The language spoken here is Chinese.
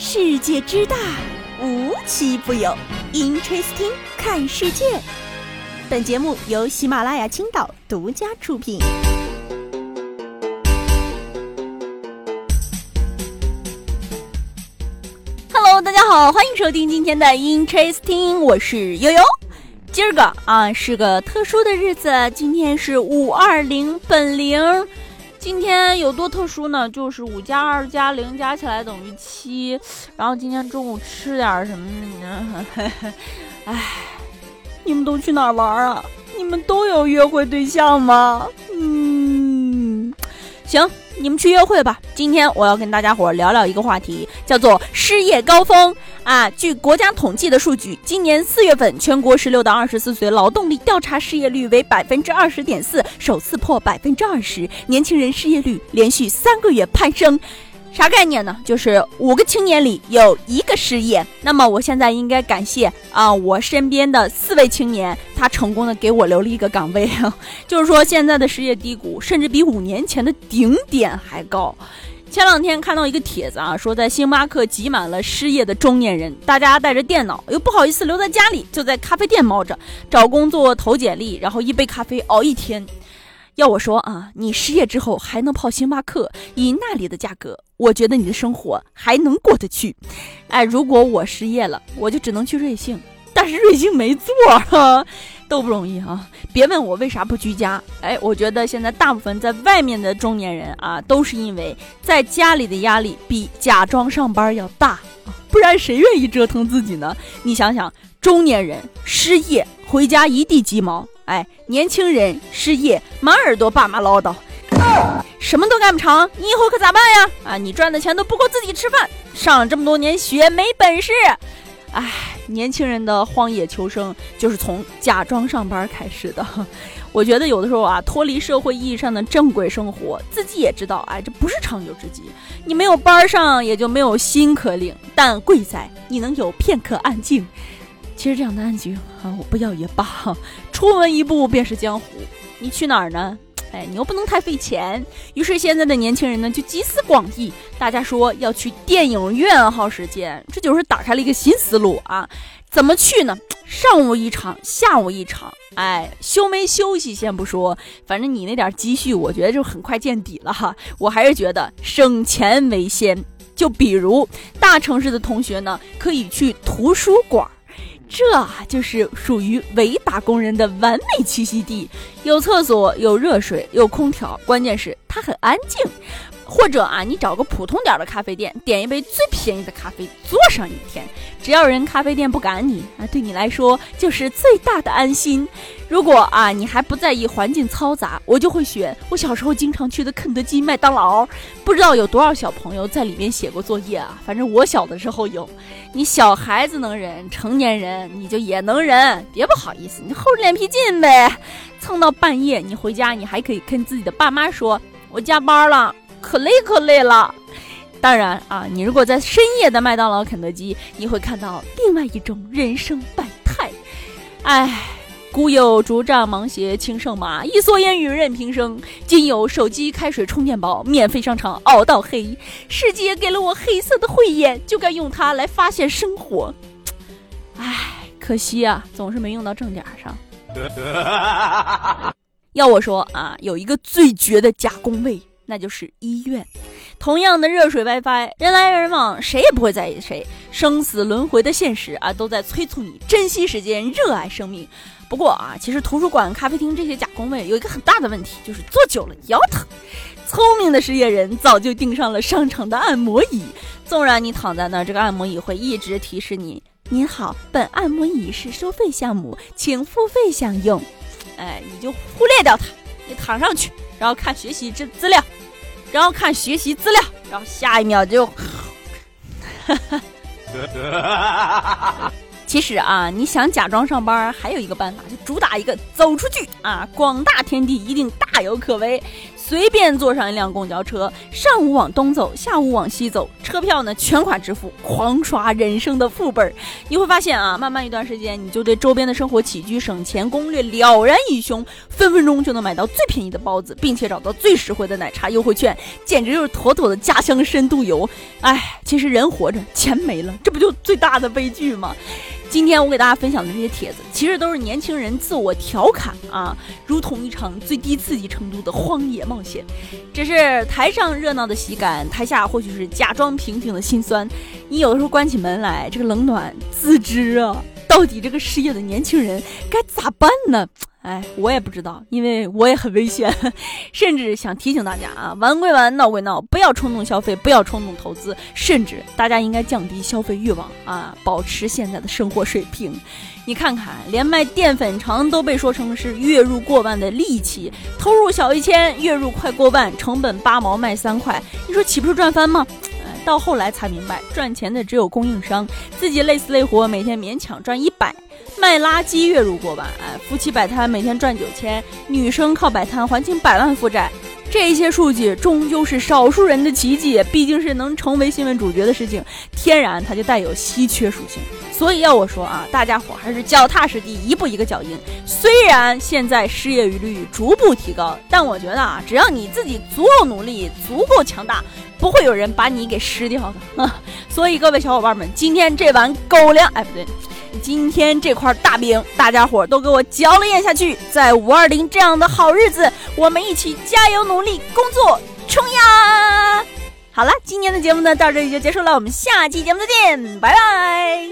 世界之大，无奇不有。Interesting，看世界。本节目由喜马拉雅青岛独家出品。Hello，大家好，欢迎收听今天的 Interesting，我是悠悠。今儿个啊是个特殊的日子，今天是五二零本零。今天有多特殊呢？就是五加二加零加起来等于七。然后今天中午吃点什么呢？哎，你们都去哪儿玩啊？你们都有约会对象吗？嗯，行。你们去约会吧。今天我要跟大家伙聊聊一个话题，叫做失业高峰啊。据国家统计的数据，今年四月份全国十六到二十四岁劳动力调查失业率为百分之二十点四，首次破百分之二十，年轻人失业率连续三个月攀升。啥概念呢？就是五个青年里有一个失业。那么我现在应该感谢啊，我身边的四位青年，他成功的给我留了一个岗位。就是说，现在的失业低谷甚至比五年前的顶点还高。前两天看到一个帖子啊，说在星巴克挤满了失业的中年人，大家带着电脑又不好意思留在家里，就在咖啡店猫着找工作、投简历，然后一杯咖啡熬一天。要我说啊，你失业之后还能泡星巴克，以那里的价格，我觉得你的生活还能过得去。哎，如果我失业了，我就只能去瑞幸，但是瑞幸没座哈，都不容易啊。别问我为啥不居家，哎，我觉得现在大部分在外面的中年人啊，都是因为在家里的压力比假装上班要大，不然谁愿意折腾自己呢？你想想，中年人失业回家一地鸡毛。哎，年轻人失业，满耳朵爸妈唠叨，什么都干不成，你以后可咋办呀？啊，你赚的钱都不够自己吃饭，上了这么多年学没本事。哎，年轻人的荒野求生就是从假装上班开始的。我觉得有的时候啊，脱离社会意义上的正轨生活，自己也知道，哎，这不是长久之计。你没有班上，也就没有心可领。但贵在你能有片刻安静。其实这样的安静啊，我不要也罢。出门一步便是江湖，你去哪儿呢？哎，你又不能太费钱。于是现在的年轻人呢，就集思广益，大家说要去电影院耗时间，这就是打开了一个新思路啊。怎么去呢？上午一场，下午一场。哎，休没休息先不说，反正你那点积蓄，我觉得就很快见底了哈。我还是觉得省钱为先。就比如大城市的同学呢，可以去图书馆。这就是属于伪打工人的完美栖息地，有厕所，有热水，有空调，关键是它很安静。或者啊，你找个普通点的咖啡店，点一杯最便宜的咖啡，坐上一天，只要人咖啡店不赶你啊，对你来说就是最大的安心。如果啊，你还不在意环境嘈杂，我就会选我小时候经常去的肯德基、麦当劳。不知道有多少小朋友在里面写过作业啊？反正我小的时候有。你小孩子能忍，成年人你就也能忍，别不好意思，你厚着脸皮进呗。蹭到半夜，你回家你还可以跟自己的爸妈说，我加班了。可累可累了，当然啊，你如果在深夜的麦当劳、肯德基，你会看到另外一种人生百态。哎，古有竹杖芒鞋轻胜马，一蓑烟雨任平生。今有手机开水充电宝，免费商场熬到黑。世界给了我黑色的慧眼，就该用它来发现生活。哎，可惜啊，总是没用到正点上。要我说啊，有一个最绝的假工位。那就是医院，同样的热水 WiFi，人来人往，谁也不会在意谁。生死轮回的现实啊，都在催促你珍惜时间，热爱生命。不过啊，其实图书馆、咖啡厅这些假工位有一个很大的问题，就是坐久了腰疼。聪明的失业人早就订上了商场的按摩椅，纵然你躺在那儿，这个按摩椅会一直提示你：“您好，本按摩椅是收费项目，请付费享用。”哎，你就忽略掉它，你躺上去，然后看学习资资料。然后看学习资料，然后下一秒就，哈哈哈哈哈哈其实啊，你想假装上班，还有一个办法，就主打一个走出去啊，广大天地一定大有可为。随便坐上一辆公交车，上午往东走，下午往西走，车票呢全款支付，狂刷人生的副本。你会发现啊，慢慢一段时间，你就对周边的生活起居省钱攻略了然于胸，分分钟就能买到最便宜的包子，并且找到最实惠的奶茶优惠券，简直就是妥妥的家乡深度游。哎，其实人活着，钱没了，这不就最大的悲剧吗？今天我给大家分享的这些帖子，其实都是年轻人自我调侃啊，如同一场最低刺激程度的荒野冒险。只是台上热闹的喜感，台下或许是假装平静的心酸。你有的时候关起门来，这个冷暖自知啊。到底这个失业的年轻人该咋办呢？哎，我也不知道，因为我也很危险，甚至想提醒大家啊，玩归玩，闹归闹，不要冲动消费，不要冲动投资，甚至大家应该降低消费欲望啊，保持现在的生活水平。你看看，连卖淀粉肠都被说成是月入过万的利器，投入小一千，月入快过万，成本八毛卖三块，你说岂不是赚翻吗？到后来才明白，赚钱的只有供应商，自己累死累活，每天勉强赚一百，卖垃圾月入过万，哎，夫妻摆摊每天赚九千，女生靠摆摊还清百万负债。这些数据终究是少数人的奇迹，毕竟是能成为新闻主角的事情，天然它就带有稀缺属性。所以要我说啊，大家伙还是脚踏实地，一步一个脚印。虽然现在失业率逐步提高，但我觉得啊，只要你自己足够努力，足够强大，不会有人把你给失掉的。所以各位小伙伴们，今天这碗狗粮，哎不对。今天这块大饼，大家伙都给我嚼了咽下去。在五二零这样的好日子，我们一起加油努努力工作冲呀！好了，今天的节目呢到这里就结束了，我们下期节目再见，拜拜。